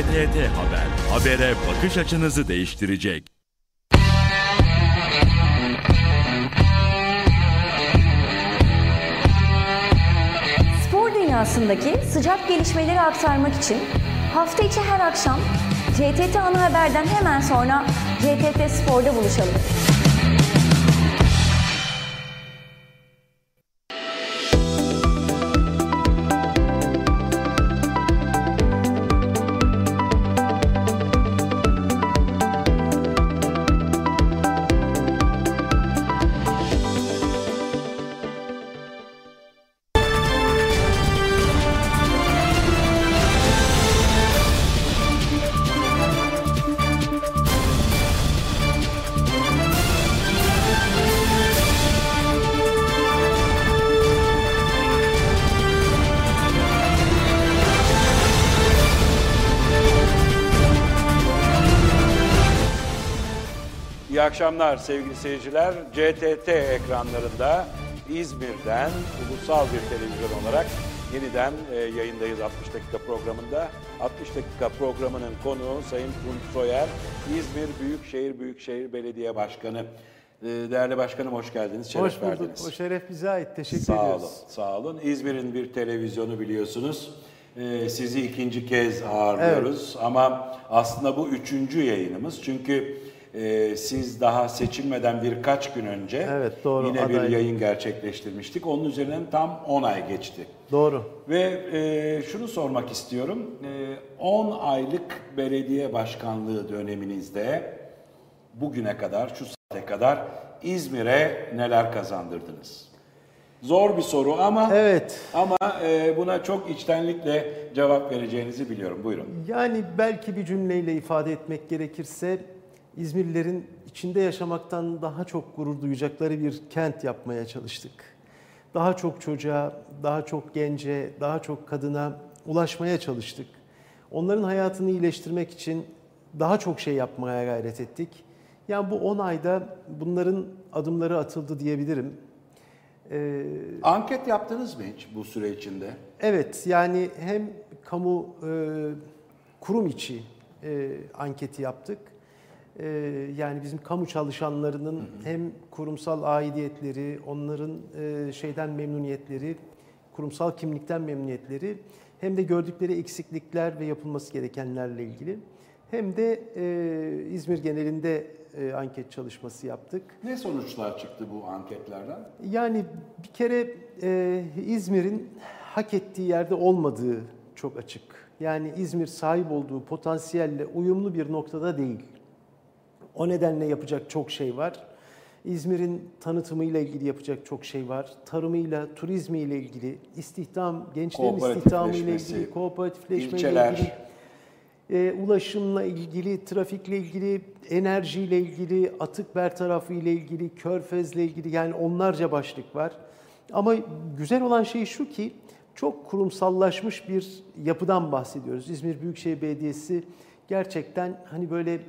GTT Haber, habere bakış açınızı değiştirecek. Spor dünyasındaki sıcak gelişmeleri aktarmak için hafta içi her akşam GTT Ana Haber'den hemen sonra GTT Spor'da buluşalım. Akşamlar sevgili seyirciler. CTT ekranlarında İzmir'den ulusal bir televizyon olarak yeniden e, yayındayız 60 dakika programında. 60 dakika programının konuğu Sayın Tunç Soyer, İzmir Büyükşehir Büyükşehir Belediye Başkanı. E, Değerli başkanım hoş geldiniz, şeref Hoş bulduk. verdiniz. O şeref bize ait. Teşekkür Sağ ediyoruz. olun, sağ olun. İzmir'in bir televizyonu biliyorsunuz. Ee, sizi ikinci kez ağırlıyoruz ama aslında bu üçüncü yayınımız. Çünkü e, siz daha seçilmeden birkaç gün önce Evet, doğru, yine bir aday. yayın gerçekleştirmiştik. Onun üzerinden tam 10 ay geçti. Doğru. Ve e, şunu sormak istiyorum. E, 10 aylık belediye başkanlığı döneminizde bugüne kadar, şu saate kadar İzmir'e neler kazandırdınız? Zor bir soru ama Evet. ama e, buna çok içtenlikle cevap vereceğinizi biliyorum. Buyurun. Yani belki bir cümleyle ifade etmek gerekirse İzmirlilerin içinde yaşamaktan daha çok gurur duyacakları bir kent yapmaya çalıştık. Daha çok çocuğa, daha çok gence, daha çok kadına ulaşmaya çalıştık. Onların hayatını iyileştirmek için daha çok şey yapmaya gayret ettik. Yani bu 10 ayda bunların adımları atıldı diyebilirim. Ee, Anket yaptınız mı hiç bu süre içinde? Evet yani hem kamu e, kurum içi e, anketi yaptık. E, yani bizim kamu çalışanlarının hem kurumsal aidiyetleri, onların e, şeyden memnuniyetleri, kurumsal kimlikten memnuniyetleri hem de gördükleri eksiklikler ve yapılması gerekenlerle ilgili hem de e, İzmir genelinde e, anket çalışması yaptık. Ne sonuçlar çıktı bu anketlerden? Yani bir kere e, İzmir'in hak ettiği yerde olmadığı çok açık. Yani İzmir sahip olduğu potansiyelle uyumlu bir noktada değil. O nedenle yapacak çok şey var. İzmir'in tanıtımıyla ilgili yapacak çok şey var. Tarımıyla, turizmiyle ilgili, istihdam, gençlerin istihdamıyla Kooperatifleşmesi, ilgili, kooperatifleşmeyle ilçeler. ilgili, e, ulaşımla ilgili, trafikle ilgili, enerjiyle ilgili, atık bertarafı ile ilgili, körfezle ilgili yani onlarca başlık var. Ama güzel olan şey şu ki çok kurumsallaşmış bir yapıdan bahsediyoruz. İzmir Büyükşehir Belediyesi gerçekten hani böyle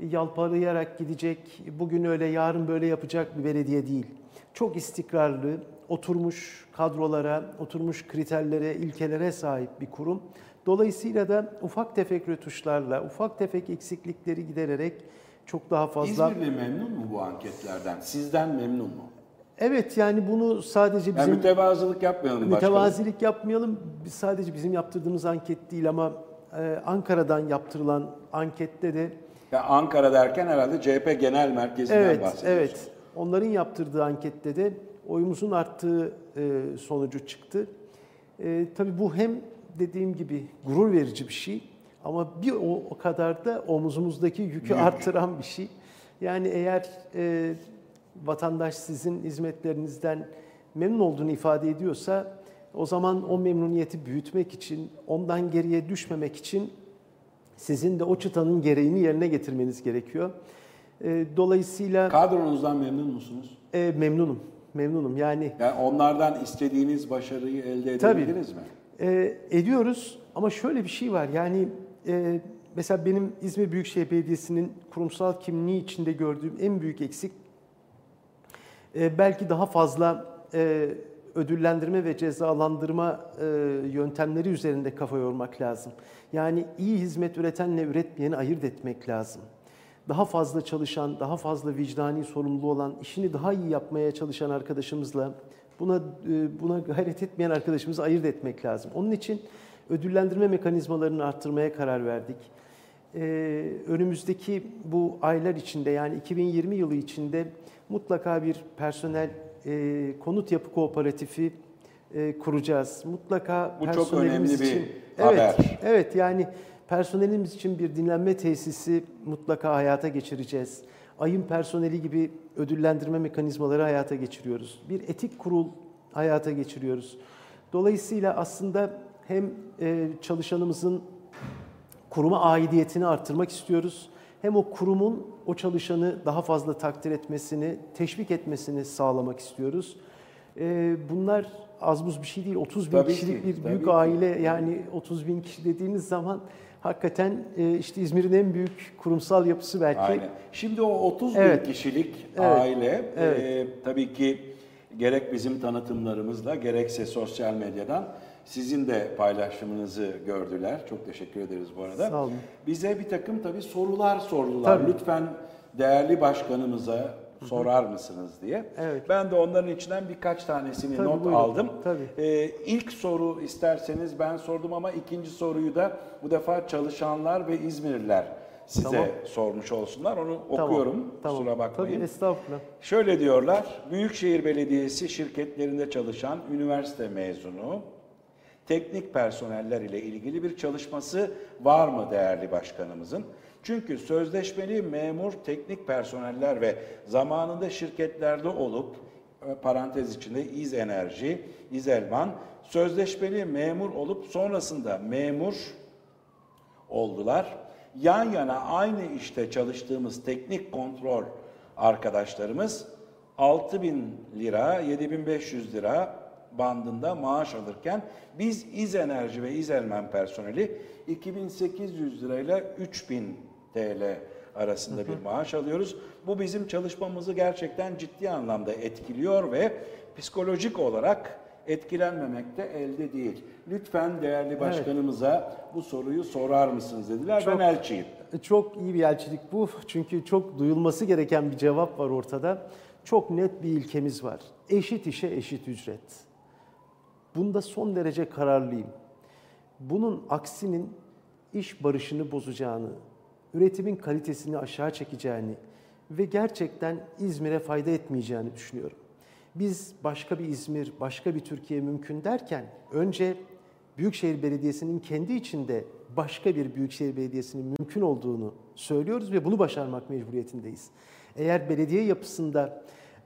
yalpalayarak gidecek, bugün öyle yarın böyle yapacak bir belediye değil. Çok istikrarlı, oturmuş kadrolara, oturmuş kriterlere, ilkelere sahip bir kurum. Dolayısıyla da ufak tefek rötuşlarla, ufak tefek eksiklikleri gidererek çok daha fazla... İzmirli memnun mu bu anketlerden? Sizden memnun mu? Evet yani bunu sadece Yani bizim... mütevazılık yapmayalım başkanım. Mütevazilik yapmayalım. Sadece bizim yaptırdığımız anket değil ama e, Ankara'dan yaptırılan ankette de Ya Ankara derken herhalde CHP Genel Merkezi'nden evet bahsediyorsunuz. evet onların yaptırdığı ankette de oyumuzun arttığı e, sonucu çıktı. E, tabii bu hem dediğim gibi gurur verici bir şey ama bir o, o kadar da omuzumuzdaki yükü Yük. arttıran bir şey. Yani eğer e, vatandaş sizin hizmetlerinizden memnun olduğunu ifade ediyorsa o zaman o memnuniyeti büyütmek için, ondan geriye düşmemek için sizin de o çıtanın gereğini yerine getirmeniz gerekiyor. E, dolayısıyla Kadronuzdan memnun musunuz? e, memnunum, memnunum. Yani Yani onlardan istediğiniz başarıyı elde Tabii. edebildiniz mi? e, ediyoruz ama şöyle bir şey var. Yani e, mesela benim İzmir Büyükşehir Belediyesi'nin kurumsal kimliği içinde gördüğüm en büyük eksik e, belki daha fazla e, ödüllendirme ve cezalandırma e, yöntemleri üzerinde kafa yormak lazım. Yani iyi hizmet üretenle üretmeyeni ayırt etmek lazım. Daha fazla çalışan, daha fazla vicdani sorumlu olan, işini daha iyi yapmaya çalışan arkadaşımızla buna e, buna gayret etmeyen arkadaşımızı ayırt etmek lazım. Onun için ödüllendirme mekanizmalarını arttırmaya karar verdik. Ee, önümüzdeki bu aylar içinde yani 2020 yılı içinde mutlaka bir personel e, konut yapı kooperatifi e, kuracağız. Mutlaka Bu çok personelimiz önemli bir için haber. Evet, evet yani personelimiz için bir dinlenme tesisi mutlaka hayata geçireceğiz. Ayın personeli gibi ödüllendirme mekanizmaları hayata geçiriyoruz. Bir etik kurul hayata geçiriyoruz. Dolayısıyla aslında hem e, çalışanımızın kuruma aidiyetini arttırmak istiyoruz. Hem o kurumun o çalışanı daha fazla takdir etmesini, teşvik etmesini sağlamak istiyoruz. Ee, bunlar az buz bir şey değil. 30 bin Tabii kişilik ki, bir büyük ki. aile yani 30 bin kişi dediğiniz zaman hakikaten e, işte İzmir'in en büyük kurumsal yapısı belki. Aynen. Şimdi o 30 Evet. bin kişilik Evet. aile Evet. e, tabii ki gerek bizim tanıtımlarımızla gerekse sosyal medyadan sizin de paylaşımınızı gördüler. Çok teşekkür ederiz bu arada. Sağ olun. Bize bir takım tabii sorular sordular. Tabii. Lütfen değerli başkanımıza sorar mısınız diye. Evet. Ben de onların içinden birkaç tanesini Tabii, not buyurun. aldım. Tabii. Ee, ilk soru isterseniz ben sordum ama ikinci soruyu da bu defa çalışanlar ve İzmirliler size Tamam. sormuş olsunlar. Onu Tamam, okuyorum. tamam. Kusura bakmayın. Tabii estağfurullah. Şöyle diyorlar. Büyükşehir Belediyesi şirketlerinde çalışan üniversite mezunu teknik personeller ile ilgili bir çalışması var mı değerli başkanımızın? Çünkü sözleşmeli memur teknik personeller ve zamanında şirketlerde olup e, parantez içinde İz Enerji, İz Elman sözleşmeli memur olup sonrasında memur oldular. Yan yana aynı işte çalıştığımız teknik kontrol arkadaşlarımız 6000 lira, 7500 lira bandında maaş alırken biz İz Enerji ve İz Elmen personeli 2800 lirayla 3000 TL arasında bir maaş alıyoruz. Bu bizim çalışmamızı gerçekten ciddi anlamda etkiliyor ve psikolojik olarak etkilenmemek de elde değil. Lütfen değerli başkanımıza bu soruyu sorar mısınız dediler. Çok- ben elçiyim. Çok iyi bir elçilik bu. Çünkü çok duyulması gereken bir cevap var ortada. Çok net bir ilkemiz var. Eşit işe eşit ücret. Bunda son derece kararlıyım. Bunun aksinin iş barışını bozacağını, üretimin kalitesini aşağı çekeceğini ve gerçekten İzmir'e fayda etmeyeceğini düşünüyorum. Biz başka bir İzmir, başka bir Türkiye mümkün derken önce Büyükşehir Belediyesi'nin kendi içinde başka bir Büyükşehir Belediyesi'nin mümkün olduğunu söylüyoruz ve bunu başarmak mecburiyetindeyiz. Eğer belediye yapısında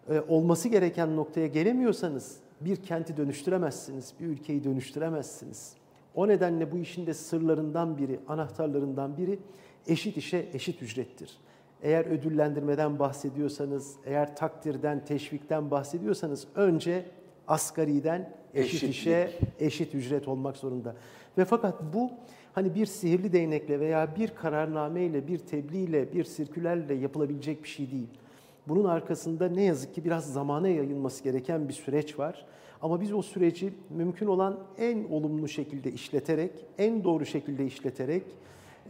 e, olması gereken noktaya gelemiyorsanız bir kenti dönüştüremezsiniz, bir ülkeyi dönüştüremezsiniz. O nedenle bu işin de sırlarından biri, anahtarlarından biri eşit işe eşit ücrettir. Eğer ödüllendirmeden bahsediyorsanız, eğer takdirden, teşvikten bahsediyorsanız önce asgariden eşit Eşitlik. işe eşit ücret olmak zorunda. Ve fakat bu hani bir sihirli değnekle veya bir kararnameyle, bir tebliğle, bir sirkülerle yapılabilecek bir şey değil. Bunun arkasında ne yazık ki biraz zamana yayılması gereken bir süreç var. Ama biz o süreci mümkün olan en olumlu şekilde işleterek, en doğru şekilde işleterek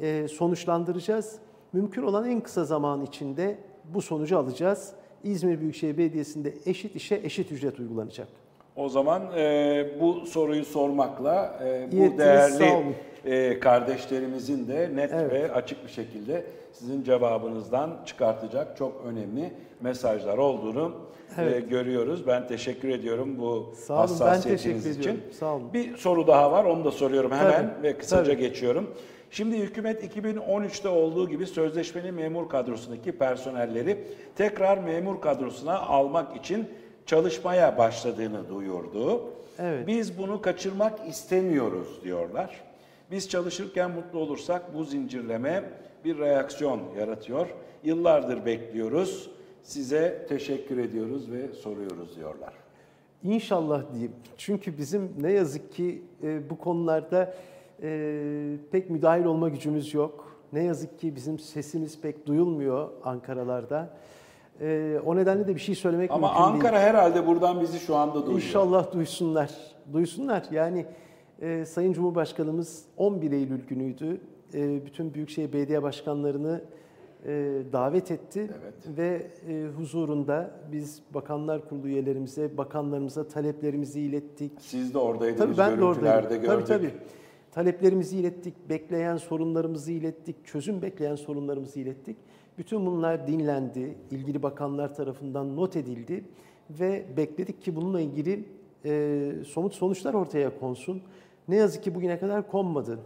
e, sonuçlandıracağız. Mümkün olan en kısa zaman içinde bu sonucu alacağız. İzmir Büyükşehir Belediyesi'nde eşit işe eşit ücret uygulanacak. O zaman e, bu soruyu sormakla e, bu sağ değerli. E, kardeşlerimizin de net Evet. ve açık bir şekilde sizin cevabınızdan çıkartacak çok önemli mesajlar olduğunu e, görüyoruz. Ben teşekkür ediyorum bu Sağ olun, ben hassasiyetiniz teşekkür için. ediyorum. Sağ olun. Bir soru daha var, onu da soruyorum hemen Tabii, ve kısaca tabii. geçiyorum. Şimdi hükümet 2013'te olduğu gibi sözleşmeli memur kadrosundaki personelleri tekrar memur kadrosuna almak için çalışmaya başladığını duyurdu. Evet. Biz bunu kaçırmak istemiyoruz diyorlar. Biz çalışırken mutlu olursak bu zincirleme bir reaksiyon yaratıyor. Yıllardır bekliyoruz. Size teşekkür ediyoruz ve soruyoruz diyorlar. İnşallah diyeyim. Çünkü bizim ne yazık ki e, bu konularda e, pek müdahil olma gücümüz yok. Ne yazık ki bizim sesimiz pek duyulmuyor Ankaralarda. E, o nedenle de bir şey söylemek Ama mümkün değil. Ankara herhalde buradan bizi şu anda duyuyor. İnşallah duysunlar. Duysunlar. Yani e, Sayın Cumhurbaşkanımız 11 Eylül günüydü. E, bütün Büyükşehir Belediye Başkanlarını e, davet etti Evet. ve e, huzurunda biz Bakanlar Kurulu üyelerimize, bakanlarımıza taleplerimizi ilettik. Siz de oradaydınız, Tabii ben de oradaydım. gördük. Tabii tabii. Taleplerimizi ilettik, bekleyen sorunlarımızı ilettik, çözüm bekleyen sorunlarımızı ilettik. Bütün bunlar dinlendi, ilgili bakanlar tarafından not edildi ve bekledik ki bununla ilgili e, somut sonuçlar ortaya konsun. Ne yazık ki bugüne kadar konmadı.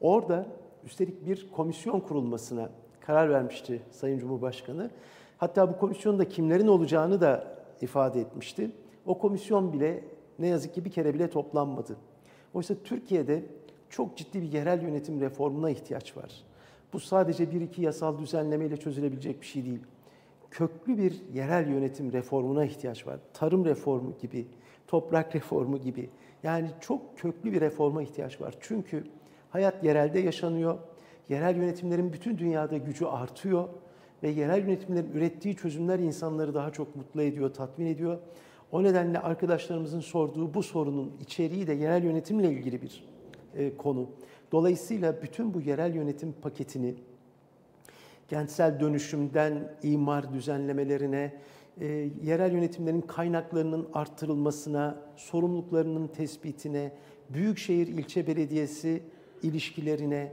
Orada üstelik bir komisyon kurulmasına karar vermişti Sayın Cumhurbaşkanı. Hatta bu komisyonda kimlerin olacağını da ifade etmişti. O komisyon bile ne yazık ki bir kere bile toplanmadı. Oysa Türkiye'de çok ciddi bir yerel yönetim reformuna ihtiyaç var. Bu sadece bir iki yasal düzenlemeyle çözülebilecek bir şey değil. Köklü bir yerel yönetim reformuna ihtiyaç var. Tarım reformu gibi, toprak reformu gibi. Yani çok köklü bir reforma ihtiyaç var. Çünkü hayat yerelde yaşanıyor. Yerel yönetimlerin bütün dünyada gücü artıyor ve yerel yönetimlerin ürettiği çözümler insanları daha çok mutlu ediyor, tatmin ediyor. O nedenle arkadaşlarımızın sorduğu bu sorunun içeriği de yerel yönetimle ilgili bir e, konu. Dolayısıyla bütün bu yerel yönetim paketini kentsel dönüşümden imar düzenlemelerine, e, yerel yönetimlerin kaynaklarının arttırılmasına, sorumluluklarının tespitine, büyükşehir ilçe belediyesi ilişkilerine,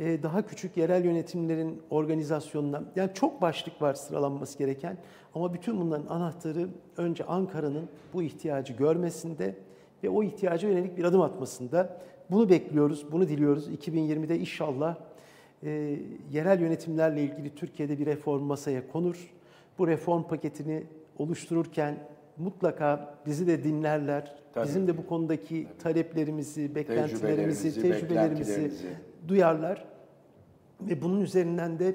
e, daha küçük yerel yönetimlerin organizasyonuna, yani çok başlık var sıralanması gereken ama bütün bunların anahtarı önce Ankara'nın bu ihtiyacı görmesinde ve o ihtiyaca yönelik bir adım atmasında. Bunu bekliyoruz, bunu diliyoruz. 2020'de inşallah e, yerel yönetimlerle ilgili Türkiye'de bir reform masaya konur. Bu reform paketini oluştururken mutlaka bizi de dinlerler. Tabii. Bizim de bu konudaki taleplerimizi, beklentilerimizi, Tecrübelerimizi, tecrübelerimizi beklentilerimizi. duyarlar. Ve bunun üzerinden de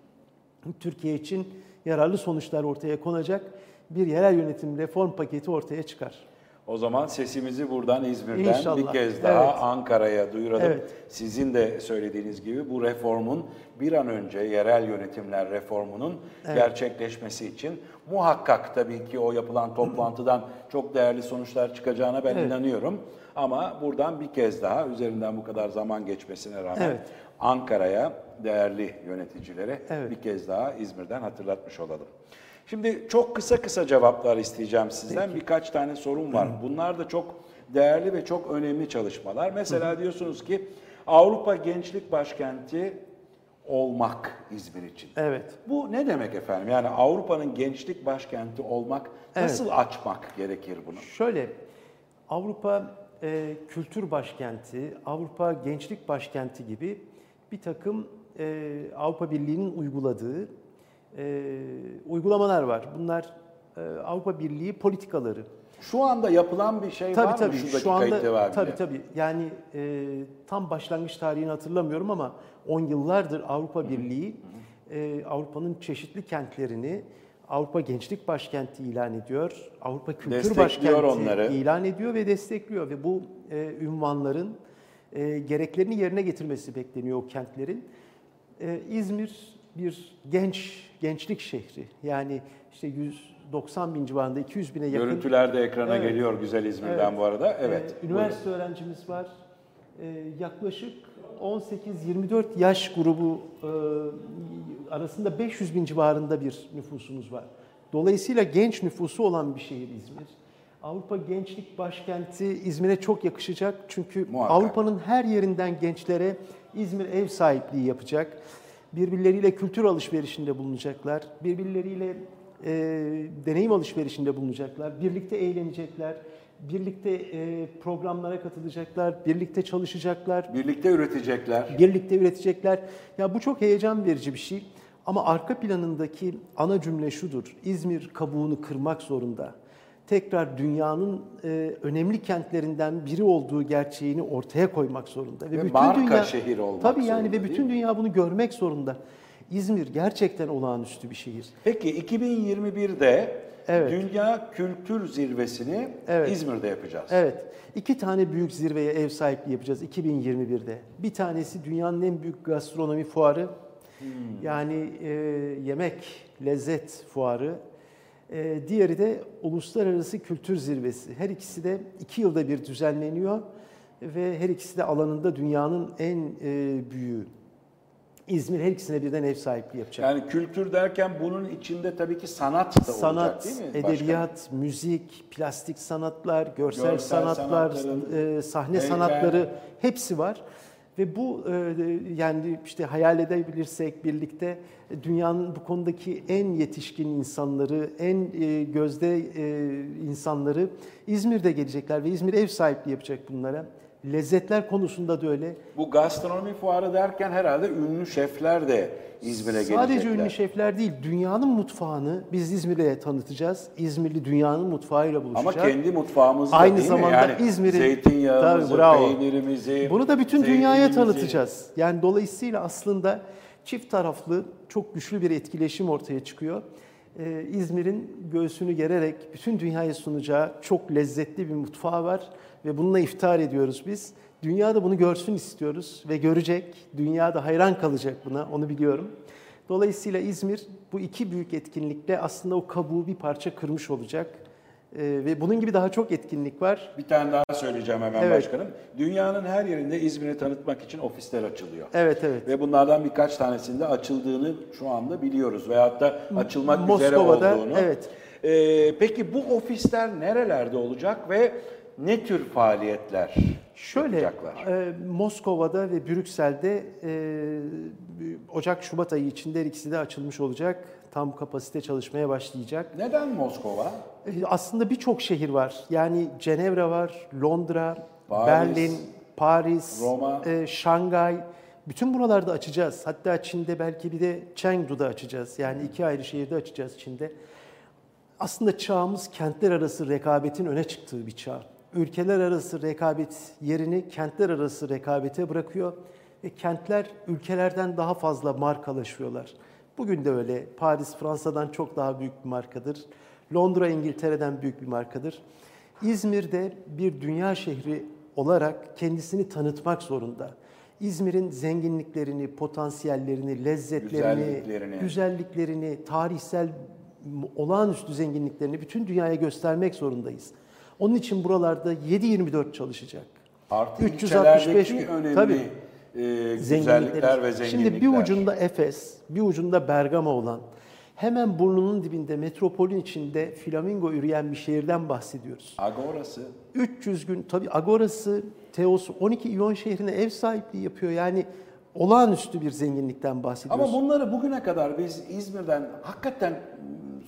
Türkiye için yararlı sonuçlar ortaya konacak bir yerel yönetim reform paketi ortaya çıkar. O zaman sesimizi buradan İzmir'den İnşallah. bir kez daha Evet. Ankara'ya duyuralım. Evet. Sizin de söylediğiniz gibi bu reformun bir an önce yerel yönetimler reformunun gerçekleşmesi için muhakkak tabii ki o yapılan toplantıdan çok değerli sonuçlar çıkacağına ben Evet. inanıyorum. Ama buradan bir kez daha üzerinden bu kadar zaman geçmesine rağmen Evet. Ankara'ya değerli yöneticilere Evet. bir kez daha İzmir'den hatırlatmış olalım. Şimdi çok kısa kısa cevaplar isteyeceğim sizden. Birkaç tane sorun var. Bunlar da çok değerli ve çok önemli çalışmalar. Mesela diyorsunuz ki Avrupa Gençlik Başkenti olmak İzmir için. Evet. Bu ne demek efendim? Yani Avrupa'nın gençlik başkenti olmak Evet. nasıl açmak gerekir bunu? Şöyle, Avrupa e, Kültür Başkenti, Avrupa Gençlik Başkenti gibi bir takım e, Avrupa Birliği'nin uyguladığı e, uygulamalar var. Bunlar e, Avrupa Birliği politikaları. Şu anda yapılan bir şey var Tabii mı tabii. şu anda itibariyle? tabii tabii. Yani e, tam başlangıç tarihini hatırlamıyorum ama 10 yıllardır Avrupa Birliği e, Avrupa'nın çeşitli kentlerini Avrupa Gençlik Başkenti ilan ediyor. Avrupa Kültür Başkenti onları. ilan ediyor ve destekliyor ve bu e, ünvanların e, gereklerini yerine getirmesi bekleniyor o kentlerin. E, İzmir bir genç gençlik şehri. Yani işte 190 bin civarında 200 bine yakın Görüntüler de ekrana Evet. geliyor güzel İzmir'den Evet. bu arada. Evet. Ee, üniversite öğrencimiz var. Ee, yaklaşık 18-24 yaş grubu e, arasında 500 bin civarında bir nüfusumuz var. Dolayısıyla genç nüfusu olan bir şehir İzmir. Avrupa Gençlik Başkenti İzmir'e çok yakışacak. Çünkü Muhakkak. Avrupa'nın her yerinden gençlere İzmir ev sahipliği yapacak. Birbirleriyle kültür alışverişinde bulunacaklar. Birbirleriyle e, deneyim alışverişinde bulunacaklar. Birlikte eğlenecekler. Birlikte e, programlara katılacaklar. Birlikte çalışacaklar. Birlikte üretecekler. Birlikte üretecekler. Ya bu çok heyecan verici bir şey. Ama arka planındaki ana cümle şudur. İzmir kabuğunu kırmak zorunda. Tekrar dünyanın e, önemli kentlerinden biri olduğu gerçeğini ortaya koymak zorunda. Ve marka şehir olmak Tabii yani zorunda, ve bütün dünya bunu görmek zorunda. İzmir gerçekten olağanüstü bir şehir. Peki 2021'de Evet. Dünya Kültür Zirvesini Evet. İzmir'de yapacağız. Evet. iki tane büyük zirveye ev sahipliği yapacağız 2021'de. Bir tanesi dünyanın en büyük gastronomi fuarı. Yani e, yemek, lezzet fuarı. E, diğeri de Uluslararası Kültür Zirvesi. Her ikisi de iki yılda bir düzenleniyor ve her ikisi de alanında dünyanın en e, büyüğü. İzmir her ikisine birden ev sahipliği yapacak. Yani kültür derken bunun içinde tabii ki sanat da Sanat, olacak değil mi? başkanım? edebiyat, müzik, plastik sanatlar, görsel, Görsel sanatlar, e, sahne heykel. sanatları hepsi var. Ve bu e, yani işte hayal edebilirsek birlikte dünyanın bu konudaki en yetişkin insanları, en e, gözde e, insanları İzmir'de gelecekler ve İzmir ev sahipliği yapacak bunlara. Lezzetler konusunda da öyle. Bu gastronomi fuarı derken herhalde ünlü şefler de İzmir'e gelecekler. Sadece ünlü şefler değil, dünyanın mutfağını biz İzmir'e tanıtacağız. İzmirli dünyanın mutfağıyla buluşacak. Ama kendi mutfağımızda Aynı değil zamanda mi? Yani İzmir'in zeytinyağımızı, Tabii, bravo. peynirimizi, Bunu da bütün dünyaya tanıtacağız. Yani dolayısıyla aslında çift taraflı çok güçlü bir etkileşim ortaya çıkıyor. Ee, İzmir'in göğsünü gererek bütün dünyaya sunacağı çok lezzetli bir mutfağı var ve bununla iftar ediyoruz biz. Dünya da bunu görsün istiyoruz ve görecek. Dünya da hayran kalacak buna, onu biliyorum. Dolayısıyla İzmir bu iki büyük etkinlikle aslında o kabuğu bir parça kırmış olacak. Ee, ve bunun gibi daha çok etkinlik var. Bir tane daha söyleyeceğim hemen Evet. başkanım. Dünyanın her yerinde İzmir'i tanıtmak için ofisler açılıyor. Evet evet. Ve bunlardan birkaç tanesinde açıldığını şu anda biliyoruz. Veyahut da açılmak üzere Moskova'da, olduğunu. evet. Ee, peki bu ofisler nerelerde olacak ve ne tür faaliyetler Şöyle, yapacaklar? e, Moskova'da ve Brüksel'de e, Ocak-Şubat ayı içinde her ikisi de açılmış olacak. Tam kapasite çalışmaya başlayacak. Neden Moskova? E, aslında birçok şehir var. Yani Cenevre var, Londra, Paris, Berlin, Paris, Roma. e, Şangay. Bütün buralarda açacağız. Hatta Çin'de belki bir de Chengdu'da açacağız. Yani iki ayrı şehirde açacağız Çin'de. Aslında çağımız kentler arası rekabetin öne çıktığı bir çağ. Ülkeler arası rekabet yerini kentler arası rekabete bırakıyor ve kentler ülkelerden daha fazla markalaşıyorlar. Bugün de öyle. Paris Fransa'dan çok daha büyük bir markadır. Londra İngiltere'den büyük bir markadır. İzmir'de bir dünya şehri olarak kendisini tanıtmak zorunda. İzmir'in zenginliklerini, potansiyellerini, lezzetlerini, Güzelliklerini. güzelliklerini, tarihsel olağanüstü zenginliklerini bütün dünyaya göstermek zorundayız. Onun için buralarda 7-24 çalışacak. Artı 365 ilçelerdeki gün. önemli Tabii. e, güzellikler ve zenginlikler. Şimdi bir ucunda Efes, bir ucunda Bergama olan, hemen burnunun dibinde metropolün içinde flamingo üreyen bir şehirden bahsediyoruz. Agorası. 300 gün tabii Agora'sı, Teos'u 12 İyon şehrine ev sahipliği yapıyor. Yani olağanüstü bir zenginlikten bahsediyoruz. Ama bunları bugüne kadar biz İzmir'den hakikaten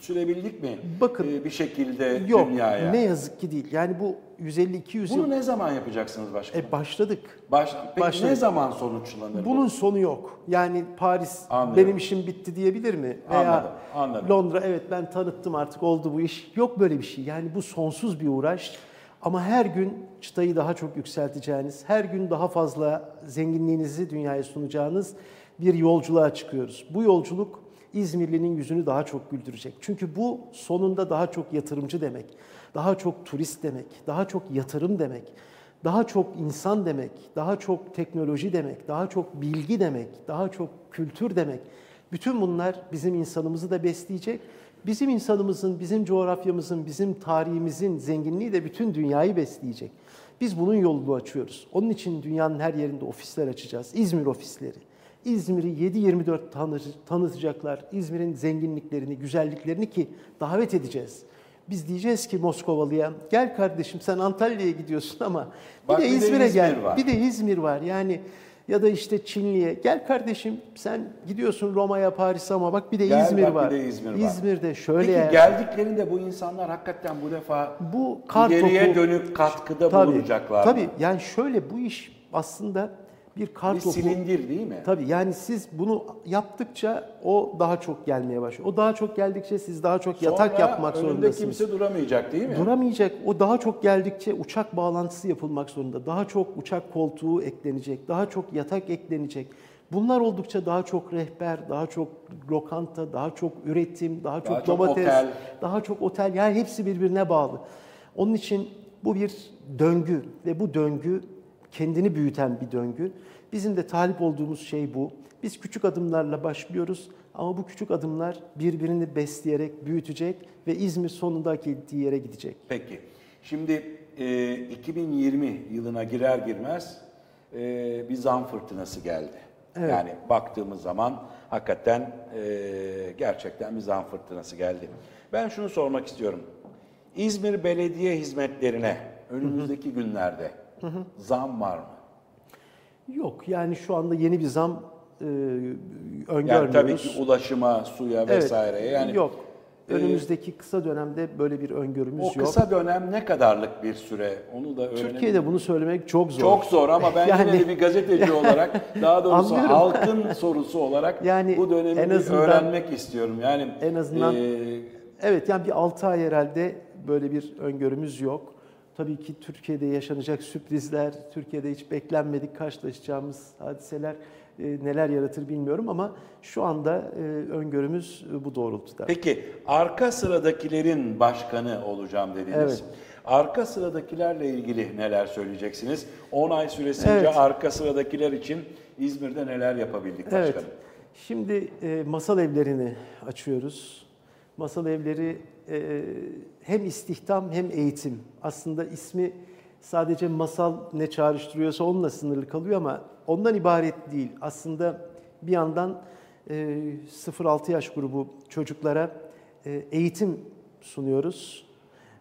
sürebildik mi? Bakın, Ee, bir şekilde Yok, dünyaya. ne yazık ki değil. Yani bu 150-200 Bunu yıl ne zaman yapacaksınız başkanım? e, başladık. Baş, peki başladık. ne zaman sonuçlanır bu? Bunun sonu yok. Yani Paris Anlıyorum. benim işim bitti diyebilir mi? Veya Anladım, anladım. Londra evet ben tanıttım artık oldu bu iş. Yok böyle bir şey. Yani bu sonsuz bir uğraş. Ama her gün çıtayı daha çok yükselteceğiniz, her gün daha fazla zenginliğinizi dünyaya sunacağınız bir yolculuğa çıkıyoruz. Bu yolculuk İzmirli'nin yüzünü daha çok güldürecek. Çünkü bu sonunda daha çok yatırımcı demek, daha çok turist demek, daha çok yatırım demek, daha çok insan demek, daha çok teknoloji demek, daha çok bilgi demek, daha çok kültür demek. Bütün bunlar bizim insanımızı da besleyecek. Bizim insanımızın, bizim coğrafyamızın, bizim tarihimizin zenginliği de bütün dünyayı besleyecek. Biz bunun yolunu açıyoruz. Onun için dünyanın her yerinde ofisler açacağız. İzmir ofisleri. İzmir'i 7-24 tanı- tanıtacaklar. İzmir'in zenginliklerini, güzelliklerini ki davet edeceğiz. Biz diyeceğiz ki Moskovalı'ya gel kardeşim sen Antalya'ya gidiyorsun ama bir Bak de bir de İzmir'e İzmir gel. var. Bir de İzmir var. Yani ya da işte Çinli'ye gel kardeşim sen gidiyorsun Roma'ya, Paris'e ama bak bir de Gel İzmir bak bir var. de İzmir var. İzmir'de şöyle Peki yer- geldiklerinde bu insanlar hakikaten bu defa bu kar ileriye topu dönük katkıda Tabii, bulunacaklar Tabii mı? yani şöyle bu iş aslında bir kar Bir topu. silindir değil mi? Tabii yani siz bunu yaptıkça o daha çok gelmeye başlıyor. O daha çok geldikçe siz daha çok yatak Sonra yapmak önünde zorundasınız. kimse duramayacak değil mi? Duramayacak. O daha çok geldikçe uçak bağlantısı yapılmak zorunda. Daha çok uçak koltuğu eklenecek. Daha çok yatak eklenecek. Bunlar oldukça daha çok rehber, daha çok lokanta, daha çok üretim, daha çok çok domates, otel. daha çok otel. Yani hepsi birbirine bağlı. Onun için bu bir döngü ve bu döngü kendini büyüten bir döngü. Bizim de talip olduğumuz şey bu. Biz küçük adımlarla başlıyoruz ama bu küçük adımlar birbirini besleyerek büyütecek ve İzmir sonunda gittiği yere gidecek. Peki. Şimdi e, 2020 yılına girer girmez e, bir zam fırtınası geldi. Evet. Yani baktığımız zaman hakikaten e, gerçekten bir zam fırtınası geldi. Ben şunu sormak istiyorum. İzmir Belediye Hizmetlerine önümüzdeki günlerde zam var mı? Yok yani şu anda yeni bir zam e, öngörmüyoruz. Yani tabii ki ulaşıma, suya Evet, vesaireye yani yok. e, Önümüzdeki kısa dönemde böyle bir öngörümüz o yok. kısa dönem ne kadarlık bir süre onu da öğrenelim. Türkiye'de bunu söylemek çok zor. Çok zor ama ben Yani- yine de bir gazeteci olarak daha doğrusu Anlıyorum. halkın sorusu olarak Yani bu dönemi en azından- öğrenmek istiyorum. Yani En azından- e, Evet yani bir 6 ay herhalde böyle bir öngörümüz yok. Tabii ki Türkiye'de yaşanacak sürprizler, Türkiye'de hiç beklenmedik karşılaşacağımız hadiseler e, neler yaratır bilmiyorum ama şu anda e, öngörümüz e, bu doğrultuda. peki arka sıradakilerin başkanı olacağım dediniz. Evet. Arka sıradakilerle ilgili neler söyleyeceksiniz? 10 ay süresince Evet. arka sıradakiler için İzmir'de neler yapabildik başkanım? Evet. Şimdi masal evlerini açıyoruz. Masal evleri e, hem istihdam hem eğitim. Aslında ismi sadece masal ne çağrıştırıyorsa onunla sınırlı kalıyor ama ondan ibaret değil. Aslında bir yandan e, 0-6 yaş grubu çocuklara e, eğitim sunuyoruz.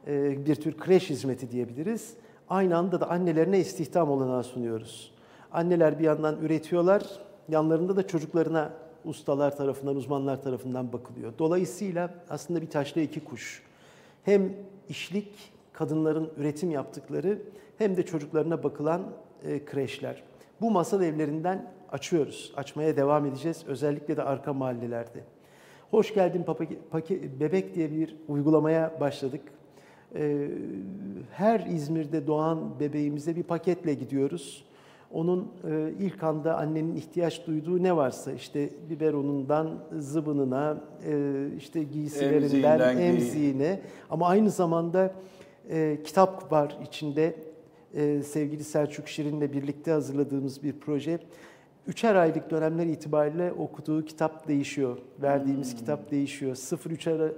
E, bir tür kreş hizmeti diyebiliriz. Aynı anda da annelerine istihdam olanağı sunuyoruz. Anneler bir yandan üretiyorlar, yanlarında da çocuklarına ustalar tarafından, uzmanlar tarafından bakılıyor. Dolayısıyla aslında bir taşla iki kuş. Hem işlik, kadınların üretim yaptıkları hem de çocuklarına bakılan e, kreşler. Bu masal evlerinden açıyoruz, açmaya devam edeceğiz özellikle de arka mahallelerde. Hoş geldin papa, pake- bebek diye bir uygulamaya başladık. Ee, her İzmir'de doğan bebeğimize bir paketle gidiyoruz. Onun e, ilk anda annenin ihtiyaç duyduğu ne varsa işte biberonundan zıbınına, e, işte giysilerinden Emziğinden giy- emziğine ama aynı zamanda e, kitap var içinde. Sevgili Selçuk Şirin'le birlikte hazırladığımız bir proje. Üçer aylık dönemler itibariyle okuduğu kitap değişiyor. Verdiğimiz Hmm. kitap değişiyor. 0-3 ara,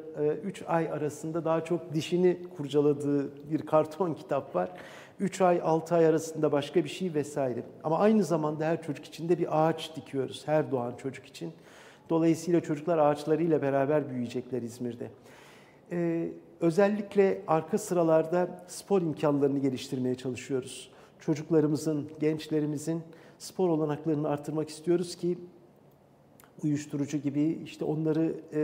3 ay arasında daha çok dişini kurcaladığı bir karton kitap var. 3 ay, 6 ay arasında başka bir şey vesaire. Ama aynı zamanda her çocuk için de bir ağaç dikiyoruz. Her doğan çocuk için. Dolayısıyla çocuklar ağaçlarıyla beraber büyüyecekler İzmir'de. Ee, özellikle arka sıralarda spor imkanlarını geliştirmeye çalışıyoruz. Çocuklarımızın, gençlerimizin spor olanaklarını artırmak istiyoruz ki uyuşturucu gibi işte onları e,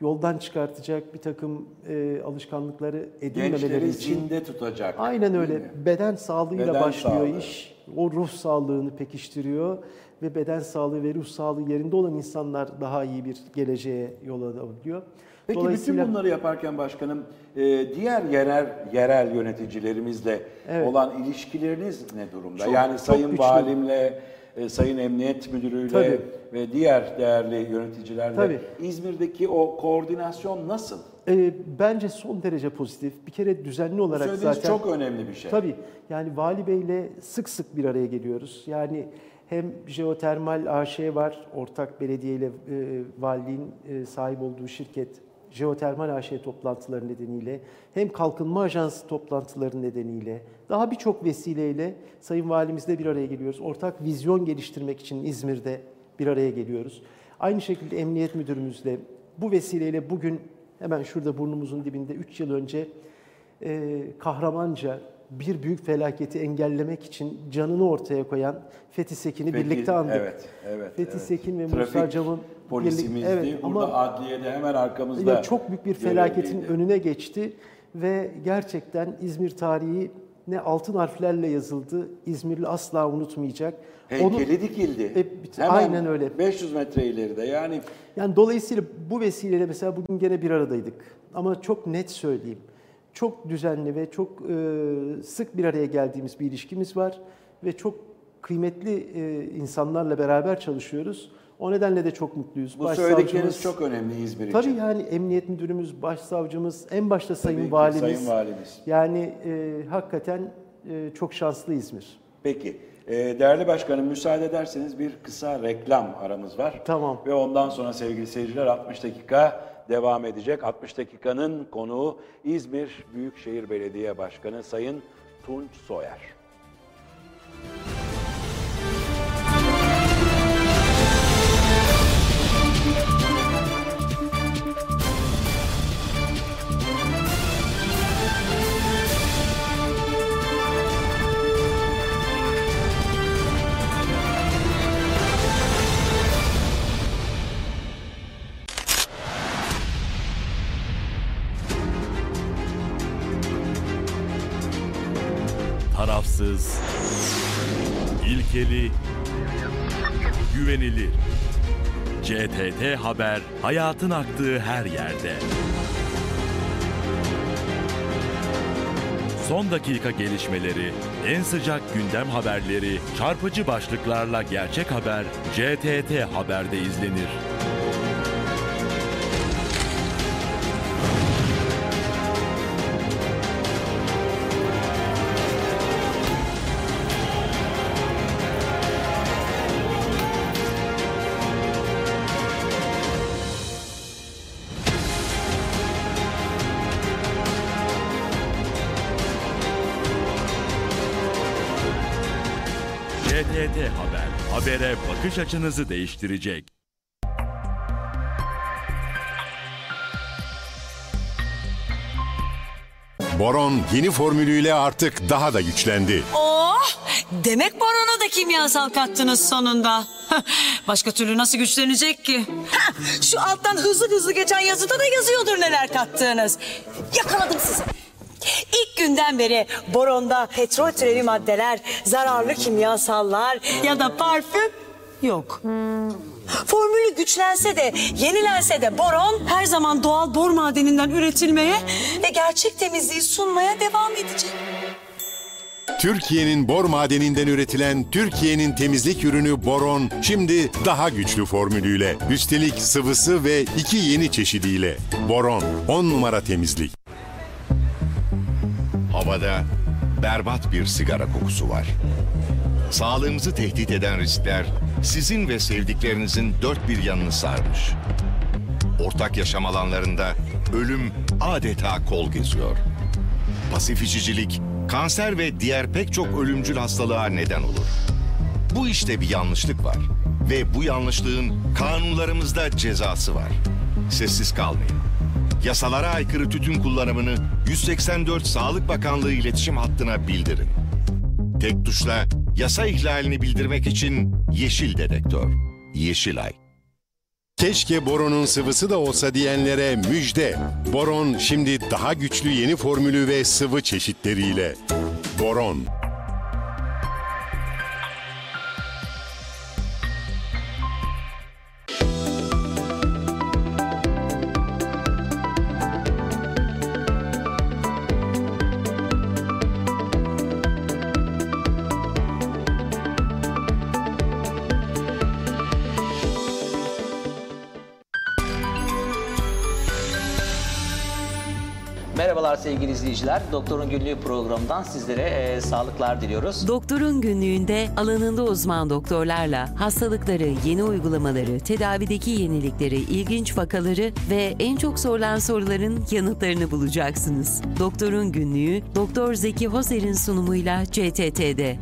yoldan çıkartacak bir takım e, alışkanlıkları edinmemeleri için. zinde tutacak. Aynen öyle. Beden sağlığıyla Beden başlıyor sağlığı. iş. O ruh sağlığını pekiştiriyor ve beden sağlığı ve ruh sağlığı yerinde olan insanlar daha iyi bir geleceğe yol alabiliyor. Peki Dolayısıyla- bütün bunları yaparken başkanım e, diğer yerel yerel yöneticilerimizle Evet. olan ilişkileriniz ne durumda? Çok- yani çok Sayın güçlü. Valimle, e, Sayın Emniyet Müdürüyle Tabii. ve diğer değerli yöneticilerle Tabii. İzmir'deki o koordinasyon nasıl? Ee, bence son derece pozitif. Bir kere düzenli olarak söylediğiniz zaten çok önemli bir şey. Tabii. Yani Vali Bey'le sık sık bir araya geliyoruz. Yani hem Jeotermal AŞ var, ortak belediyeyle e, valiliğin e, sahip olduğu şirket Jeotermal AŞ toplantıları nedeniyle hem Kalkınma Ajansı toplantıları nedeniyle daha birçok vesileyle Sayın Valimizle bir araya geliyoruz. Ortak vizyon geliştirmek için İzmir'de bir araya geliyoruz. Aynı şekilde Emniyet Müdürümüzle bu vesileyle bugün hemen şurada burnumuzun dibinde 3 yıl önce e, kahramanca bir büyük felaketi engellemek için canını ortaya koyan Fethi Sekin'i birlikte andık. Evet, evet. Fethi evet. Sekin ve Trafik Musa Cam'ın polisimizdi. birlik- Burada ama adliyede hemen arkamızda. çok büyük bir felaketin görevliydi. önüne geçti ve gerçekten İzmir tarihi ne altın harflerle yazıldı. İzmirli asla unutmayacak. Onu- Heykeli dikildi. E, Hemen aynen öyle. 500 metre ileride. Yani Yani dolayısıyla bu vesileyle mesela bugün gene bir aradaydık. Ama çok net söyleyeyim. Çok düzenli ve çok e, sık bir araya geldiğimiz bir ilişkimiz var. Ve çok kıymetli e, insanlarla beraber çalışıyoruz. O nedenle de çok mutluyuz. bu söyledikleriniz çok önemli İzmir Tabii için. yani emniyet müdürümüz, başsavcımız, en başta Sayın Tabii Valimiz. Sayın Valimiz. Yani e, hakikaten e, çok şanslı İzmir. Peki. Ee, değerli başkanım müsaade ederseniz bir kısa reklam aramız var. Tamam. Ve ondan sonra sevgili seyirciler 60 dakika devam edecek. 60 dakikanın konuğu İzmir Büyükşehir Belediye Başkanı Sayın Tunç Soyer. Tarafsız, ilkeli, güvenilir. CTT Haber hayatın aktığı her yerde. Son dakika gelişmeleri, en sıcak gündem haberleri, çarpıcı başlıklarla gerçek haber CTT Haber'de izlenir. Bakış açınızı değiştirecek. Boron yeni formülüyle artık daha da güçlendi. Oh! Demek barona da kimyasal kattınız sonunda. Başka türlü nasıl güçlenecek ki? Hah, Şu alttan hızlı hızlı geçen yazıda da yazıyordur neler kattığınız. Yakaladım sizi. İlk günden beri boronda petrol türevi maddeler, zararlı kimyasallar ya da parfüm yok. Formülü güçlense de, yenilense de boron her zaman doğal bor madeninden üretilmeye ve gerçek temizliği sunmaya devam edecek. Türkiye'nin bor madeninden üretilen Türkiye'nin temizlik ürünü Boron şimdi daha güçlü formülüyle. Üstelik sıvısı ve iki yeni çeşidiyle. Boron 10 numara temizlik. Havada berbat bir sigara kokusu var. Sağlığımızı tehdit eden riskler sizin ve sevdiklerinizin dört bir yanını sarmış. Ortak yaşam alanlarında ölüm adeta kol geziyor. Pasif içicilik, kanser ve diğer pek çok ölümcül hastalığa neden olur. Bu işte bir yanlışlık var ve bu yanlışlığın kanunlarımızda cezası var. Sessiz kalmayın. Yasalara aykırı tütün kullanımını 184 Sağlık Bakanlığı iletişim hattına bildirin. Tek tuşla yasa ihlalini bildirmek için Yeşil Dedektör. Yeşilay. Keşke boronun sıvısı da olsa diyenlere müjde. Boron şimdi daha güçlü yeni formülü ve sıvı çeşitleriyle. Boron izleyiciler. Doktorun Günlüğü programından sizlere e, sağlıklar diliyoruz. Doktorun günlüğünde alanında uzman doktorlarla hastalıkları, yeni uygulamaları, tedavideki yenilikleri, ilginç vakaları ve en çok sorulan soruların yanıtlarını bulacaksınız. Doktorun günlüğü Doktor Zeki Hozer'in sunumuyla CTT'de.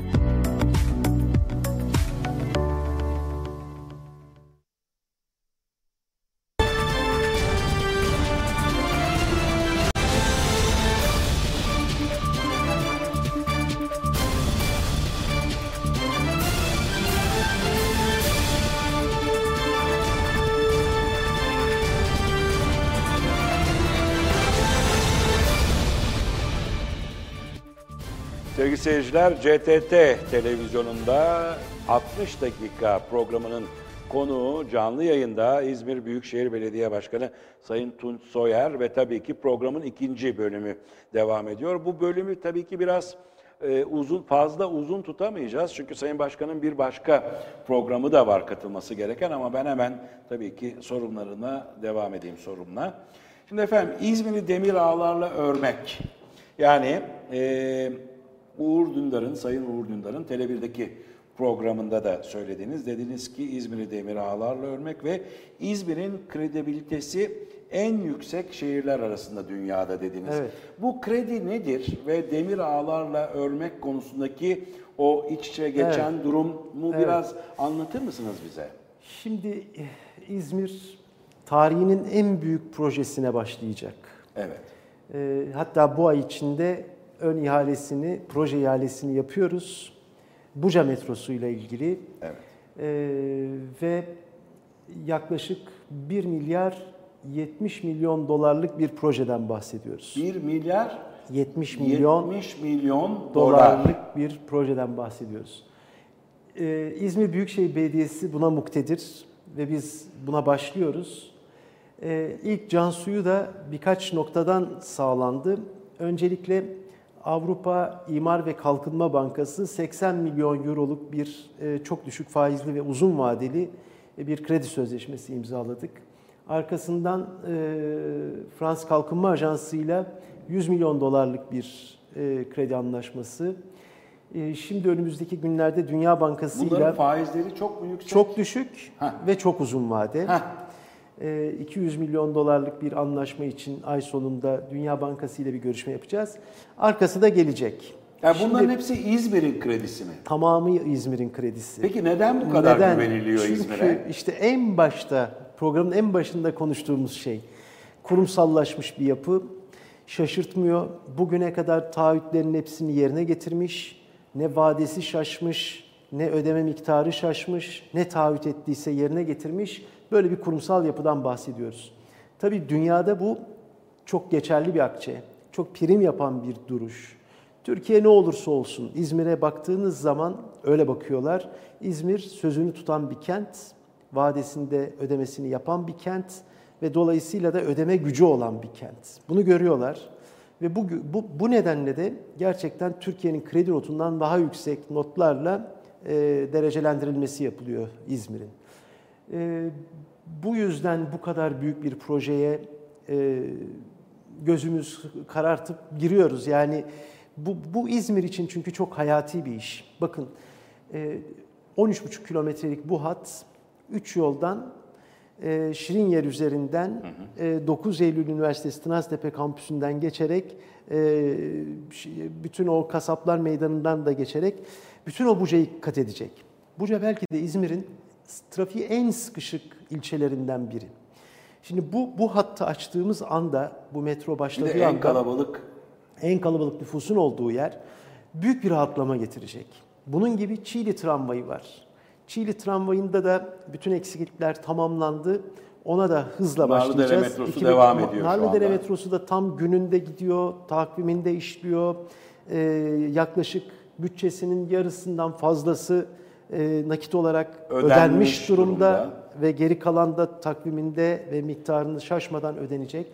Sevgili seyirciler, CTT televizyonunda 60 dakika programının konuğu canlı yayında İzmir Büyükşehir Belediye Başkanı Sayın Tunç Soyer ve tabii ki programın ikinci bölümü devam ediyor. Bu bölümü tabii ki biraz e, uzun fazla uzun tutamayacağız çünkü Sayın Başkan'ın bir başka programı da var katılması gereken ama ben hemen tabii ki sorunlarına devam edeyim sorumla. Şimdi efendim İzmir'i demir ağlarla örmek yani e, Uğur Dündar'ın, Sayın Uğur Dündar'ın Tele1'deki programında da söylediniz. Dediniz ki İzmir'i demir ağlarla örmek ve İzmir'in kredibilitesi en yüksek şehirler arasında dünyada dediniz. Evet. Bu kredi nedir ve demir ağlarla örmek konusundaki o iç içe geçen durumu biraz anlatır mısınız bize? Şimdi İzmir tarihinin en büyük projesine başlayacak. Evet. Ee, hatta bu ay içinde ön ihalesini, proje ihalesini yapıyoruz. Buca metrosu ile ilgili. Evet. Ee, ve yaklaşık 1 milyar 70 milyon dolarlık bir projeden bahsediyoruz. 1 milyar 70 milyon 70 milyon dolar. dolarlık bir projeden bahsediyoruz. Ee, İzmir Büyükşehir Belediyesi buna muktedir ve biz buna başlıyoruz. Ee, ilk can suyu da birkaç noktadan sağlandı. Öncelikle Avrupa İmar ve Kalkınma Bankası 80 milyon euroluk bir e, çok düşük faizli ve uzun vadeli e, bir kredi sözleşmesi imzaladık. Arkasından e, Fransız Kalkınma Ajansı ile 100 milyon dolarlık bir kredi anlaşması. Şimdi önümüzdeki günlerde Dünya Bankası ile Bunların faizleri çok mu yüksek? çok düşük Heh. ve çok uzun vade. Heh. E, 200 milyon dolarlık bir anlaşma için ay sonunda Dünya Bankası ile bir görüşme yapacağız. Arkası da gelecek. Yani bunların Şimdi hepsi İzmir'in kredisi mi? tamamı İzmir'in kredisi. Peki neden bu kadar Neden? güveniliyor Çünkü İzmir'e? işte en başta, programın en başında konuştuğumuz şey, kurumsallaşmış bir yapı, şaşırtmıyor. Bugüne kadar taahhütlerin hepsini yerine getirmiş, ne vadesi şaşmış, ne ödeme miktarı şaşmış, ne taahhüt ettiyse yerine getirmiş. Böyle bir kurumsal yapıdan bahsediyoruz. Tabii dünyada bu çok geçerli bir akçe, çok prim yapan bir duruş. Türkiye ne olursa olsun İzmir'e baktığınız zaman öyle bakıyorlar. İzmir sözünü tutan bir kent, vadesinde ödemesini yapan bir kent ve dolayısıyla da ödeme gücü olan bir kent. Bunu görüyorlar ve bu bu, bu nedenle de gerçekten Türkiye'nin kredi notundan daha yüksek notlarla e, derecelendirilmesi yapılıyor İzmir'in. E, bu yüzden bu kadar büyük bir projeye e, gözümüz karartıp giriyoruz. Yani bu, bu İzmir için çünkü çok hayati bir iş. Bakın e, 13,5 kilometrelik bu hat 3 yoldan e, Şirinyer üzerinden e, 9 Eylül Üniversitesi Tınaztepe kampüsünden geçerek e, bütün o kasaplar meydanından da geçerek bütün o Buca'yı kat edecek. Buca belki de İzmir'in trafiği en sıkışık ilçelerinden biri. Şimdi bu bu hattı açtığımız anda bu metro Bir başladığı de en anda kalabalık en kalabalık nüfusun olduğu yer büyük bir rahatlama getirecek. Bunun gibi Çiğli tramvayı var. Çiğli tramvayında da bütün eksiklikler tamamlandı. Ona da hızla Narlıdere başlayacağız. metrosu 2000 devam ediyor Narlıdere metrosu da tam gününde gidiyor, takviminde işliyor. Ee, yaklaşık bütçesinin yarısından fazlası e, nakit olarak Ödenmiş ödenmiş, durumda, durumda. ve geri kalan da takviminde ve miktarını şaşmadan ödenecek.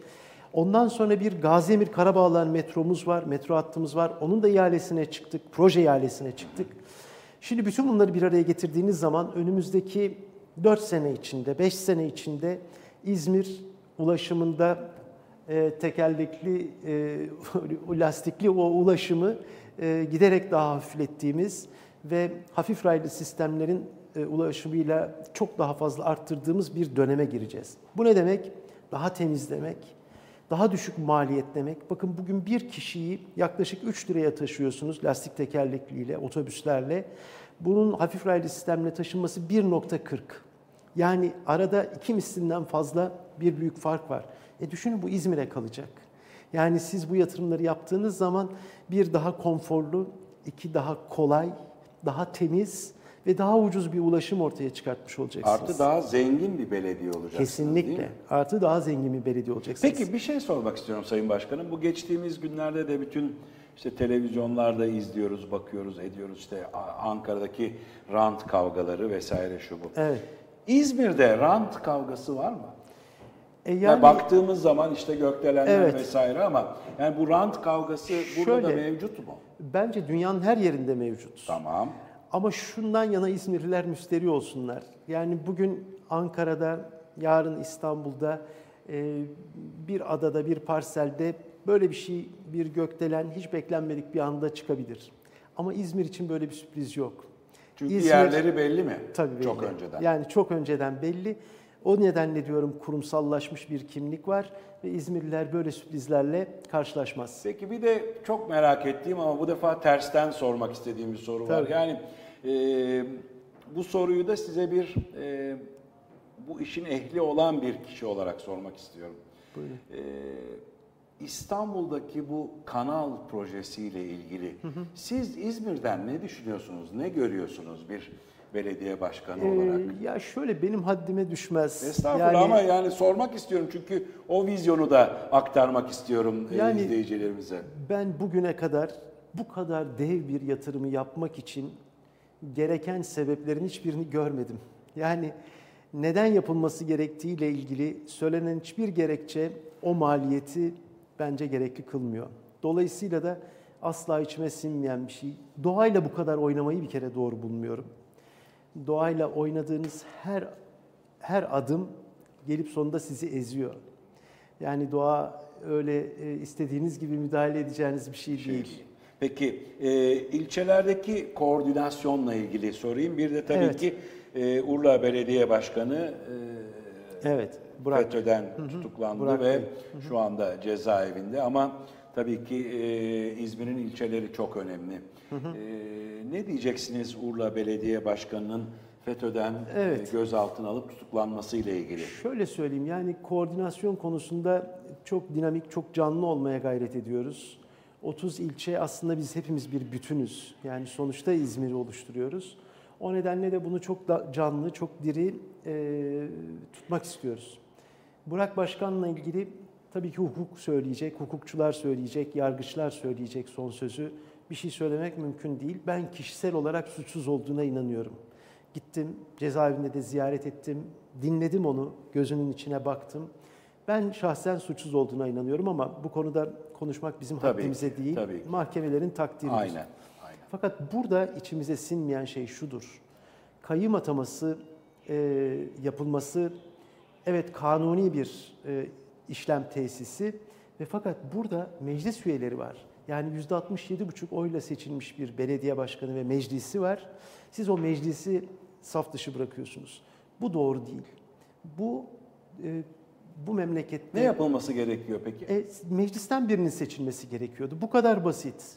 Ondan sonra bir Gaziemir Karabağlar metromuz var, metro hattımız var. Onun da ihalesine çıktık, proje ihalesine çıktık. Şimdi bütün bunları bir araya getirdiğiniz zaman önümüzdeki 4 sene içinde, 5 sene içinde İzmir ulaşımında e, tekerlekli, e, lastikli o ulaşımı e, giderek daha hafiflettiğimiz ve hafif raylı sistemlerin e, ulaşımıyla çok daha fazla arttırdığımız bir döneme gireceğiz. Bu ne demek? Daha temiz demek, daha düşük maliyet demek. Bakın bugün bir kişiyi yaklaşık 3 liraya taşıyorsunuz lastik tekerlekliyle, otobüslerle. Bunun hafif raylı sistemle taşınması 1.40. Yani arada iki mislinden fazla bir büyük fark var. E düşünün bu İzmir'e kalacak. Yani siz bu yatırımları yaptığınız zaman bir daha konforlu, iki daha kolay, daha temiz ve daha ucuz bir ulaşım ortaya çıkartmış olacaksınız. artı daha zengin bir belediye olacaksınız Kesinlikle. Artı daha zengin bir belediye olacaksınız. Peki bir şey sormak istiyorum Sayın Başkanım. Bu geçtiğimiz günlerde de bütün işte televizyonlarda izliyoruz, bakıyoruz, ediyoruz işte Ankara'daki rant kavgaları vesaire şu bu. Evet. İzmir'de rant kavgası var mı? E Yani, yani baktığımız zaman işte gökdelenler Evet. vesaire ama yani bu rant kavgası burada da Şöyle. mevcut mu? bence dünyanın her yerinde mevcut. Tamam. Ama şundan yana İzmirliler müsteri olsunlar. Yani bugün Ankara'da, yarın İstanbul'da e, bir adada, bir parselde böyle bir şey, bir gökdelen hiç beklenmedik bir anda çıkabilir. Ama İzmir için böyle bir sürpriz yok. Çünkü İzmir- yerleri belli mi? Tabii belli. Çok önceden. Yani çok önceden belli. O nedenle diyorum kurumsallaşmış bir kimlik var ve İzmirliler böyle sürprizlerle karşılaşmaz. Peki bir de çok merak ettiğim ama bu defa tersten sormak istediğim bir soru var. Tabii. Yani e, bu soruyu da size bir e, bu işin ehli olan bir kişi olarak sormak istiyorum. Buyurun. E, İstanbul'daki bu kanal projesiyle ilgili siz İzmir'den ne düşünüyorsunuz, ne görüyorsunuz bir belediye başkanı olarak? Ee, ya şöyle benim haddime düşmez. Estağfurullah Yani- ama yani sormak istiyorum çünkü o vizyonu da aktarmak istiyorum e, Yani- izleyicilerimize. Ben bugüne kadar bu kadar dev bir yatırımı yapmak için gereken sebeplerin hiçbirini görmedim. Yani neden yapılması gerektiğiyle ilgili söylenen hiçbir gerekçe o maliyeti bence gerekli kılmıyor. Dolayısıyla da asla içime sinmeyen bir şey. Doğayla bu kadar oynamayı bir kere doğru bulmuyorum. Doğayla oynadığınız her her adım gelip sonunda sizi eziyor. Yani doğa öyle e, istediğiniz gibi müdahale edeceğiniz bir şey değil. Peki e, ilçelerdeki koordinasyonla ilgili sorayım. Bir de tabii Evet. ki e, Urla Belediye Başkanı e, Evet, Burak. FETÖ'den tutuklandı Burak ve Bey. şu anda cezaevinde ama tabii ki e, İzmir'in ilçeleri çok önemli. E, ne diyeceksiniz Urla Belediye Başkanı'nın FETÖ'den Evet. gözaltına alıp tutuklanması ile ilgili? Şöyle söyleyeyim yani koordinasyon konusunda çok dinamik, çok canlı olmaya gayret ediyoruz. 30 ilçe aslında biz hepimiz bir bütünüz. Yani sonuçta İzmir'i oluşturuyoruz. O nedenle de bunu çok da canlı, çok diri e, tutmak istiyoruz. Burak Başkan'la ilgili tabii ki hukuk söyleyecek, hukukçular söyleyecek, yargıçlar söyleyecek son sözü. Bir şey söylemek mümkün değil. Ben kişisel olarak suçsuz olduğuna inanıyorum. Gittim, cezaevinde de ziyaret ettim, dinledim onu, gözünün içine baktım. Ben şahsen suçsuz olduğuna inanıyorum ama bu konuda konuşmak bizim Tabii haddimize ki, değil, tabii ki. mahkemelerin takdiridir. Aynen. Aynen. Fakat burada içimize sinmeyen şey şudur. Kayyum ataması e, yapılması evet kanuni bir e, işlem tesisi ve fakat burada meclis üyeleri var. Yani %67,5 oyla seçilmiş bir belediye başkanı ve meclisi var. Siz o meclisi saf dışı bırakıyorsunuz. Bu doğru değil. Bu e, bu memlekette Ne yapılması gerekiyor peki? e, meclisten birinin seçilmesi gerekiyordu. Bu kadar basit.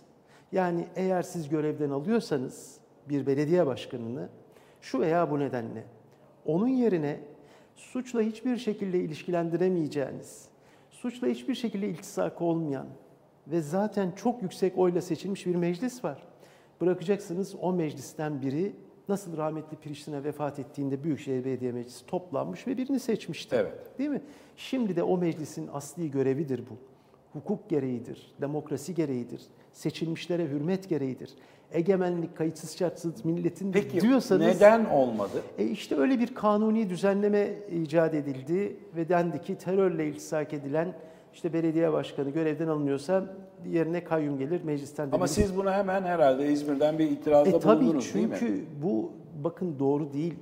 Yani eğer siz görevden alıyorsanız bir belediye başkanını şu veya bu nedenle onun yerine suçla hiçbir şekilde ilişkilendiremeyeceğiniz, suçla hiçbir şekilde iltisakı olmayan ve zaten çok yüksek oyla seçilmiş bir meclis var. Bırakacaksınız o meclisten biri nasıl rahmetli Priştine vefat ettiğinde Büyükşehir Belediye Meclisi toplanmış ve birini seçmişti. Evet. Değil mi? Şimdi de o meclisin asli görevidir bu. Hukuk gereğidir, demokrasi gereğidir, seçilmişlere hürmet gereğidir. Egemenlik kayıtsız şartsız milletin Peki diyorsanız... neden olmadı? E işte öyle bir kanuni düzenleme icat edildi ve dendi ki terörle iltisak edilen işte belediye başkanı görevden alınıyorsa yerine kayyum gelir meclisten Ama siz buna hemen herhalde İzmir'den bir itirazda e tabii bulundunuz değil mi? çünkü bu bakın doğru değil.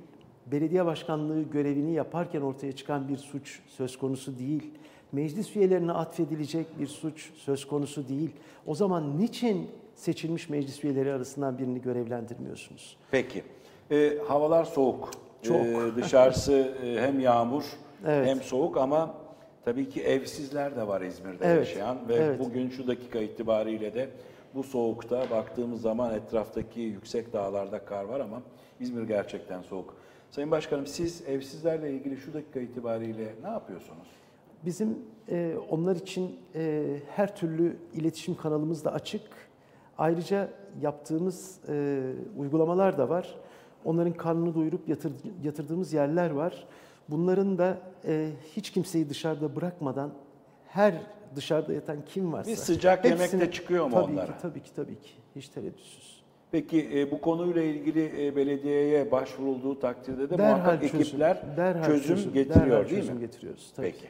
Belediye başkanlığı görevini yaparken ortaya çıkan bir suç söz konusu değil. Meclis üyelerine atfedilecek bir suç söz konusu değil. O zaman niçin seçilmiş meclis üyeleri arasından birini görevlendirmiyorsunuz? Peki. Ee, havalar soğuk. Çok. Ee, dışarısı e, hem yağmur Evet. hem soğuk ama tabii ki evsizler de var İzmir'de Evet, yaşayan ve evet. bugün şu dakika itibariyle de bu soğukta baktığımız zaman etraftaki yüksek dağlarda kar var ama İzmir gerçekten soğuk. Sayın Başkanım siz evsizlerle ilgili şu dakika itibariyle ne yapıyorsunuz? Bizim e, onlar için e, her türlü iletişim kanalımız da açık. Ayrıca yaptığımız e, uygulamalar da var. Onların karnını doyurup yatır, yatırdığımız yerler var. Bunların da e, hiç kimseyi dışarıda bırakmadan her dışarıda yatan kim varsa... Bir sıcak yemek de çıkıyor mu tabii onlara? Ki, tabii ki, tabii ki. Hiç tereddütsüz. Peki e, bu konuyla ilgili e, belediyeye başvurulduğu takdirde de Derhal muhakkak çözüm, ekipler derhal çözüm, çözüm, getiriyor derhal değil çözüm mi? getiriyoruz. Tabii Peki. ki.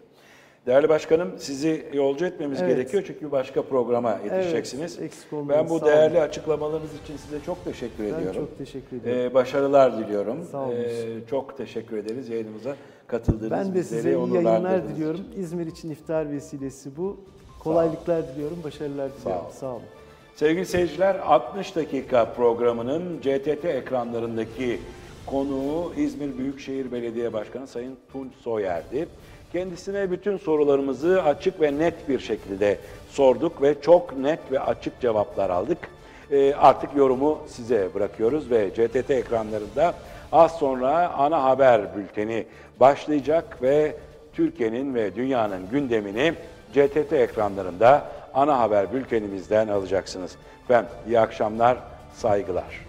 Değerli başkanım sizi yolcu etmemiz Evet. gerekiyor çünkü başka programa yetişeceksiniz. eksik olmayın, ben bu sağ değerli olun. açıklamalarınız için size çok teşekkür Ben ediyorum. çok teşekkür ediyorum. Ee, başarılar diliyorum. Sağ olun. Ee, çok teşekkür ederiz yayınımıza katıldığınız Ben de size iyi yayınlar diliyorum. için. İzmir için iftar vesilesi bu. Kolaylıklar diliyorum, başarılar diliyorum. olun. Sağ olun. Sevgili seyirciler 60 dakika programının CTT ekranlarındaki konuğu İzmir Büyükşehir Belediye Başkanı Sayın Tunç Soyer'di. Kendisine bütün sorularımızı açık ve net bir şekilde sorduk ve çok net ve açık cevaplar aldık. Ee, artık yorumu size bırakıyoruz ve CTT ekranlarında az sonra ana haber bülteni başlayacak ve Türkiye'nin ve dünyanın gündemini CTT ekranlarında ana haber bültenimizden alacaksınız. Ben iyi akşamlar, saygılar.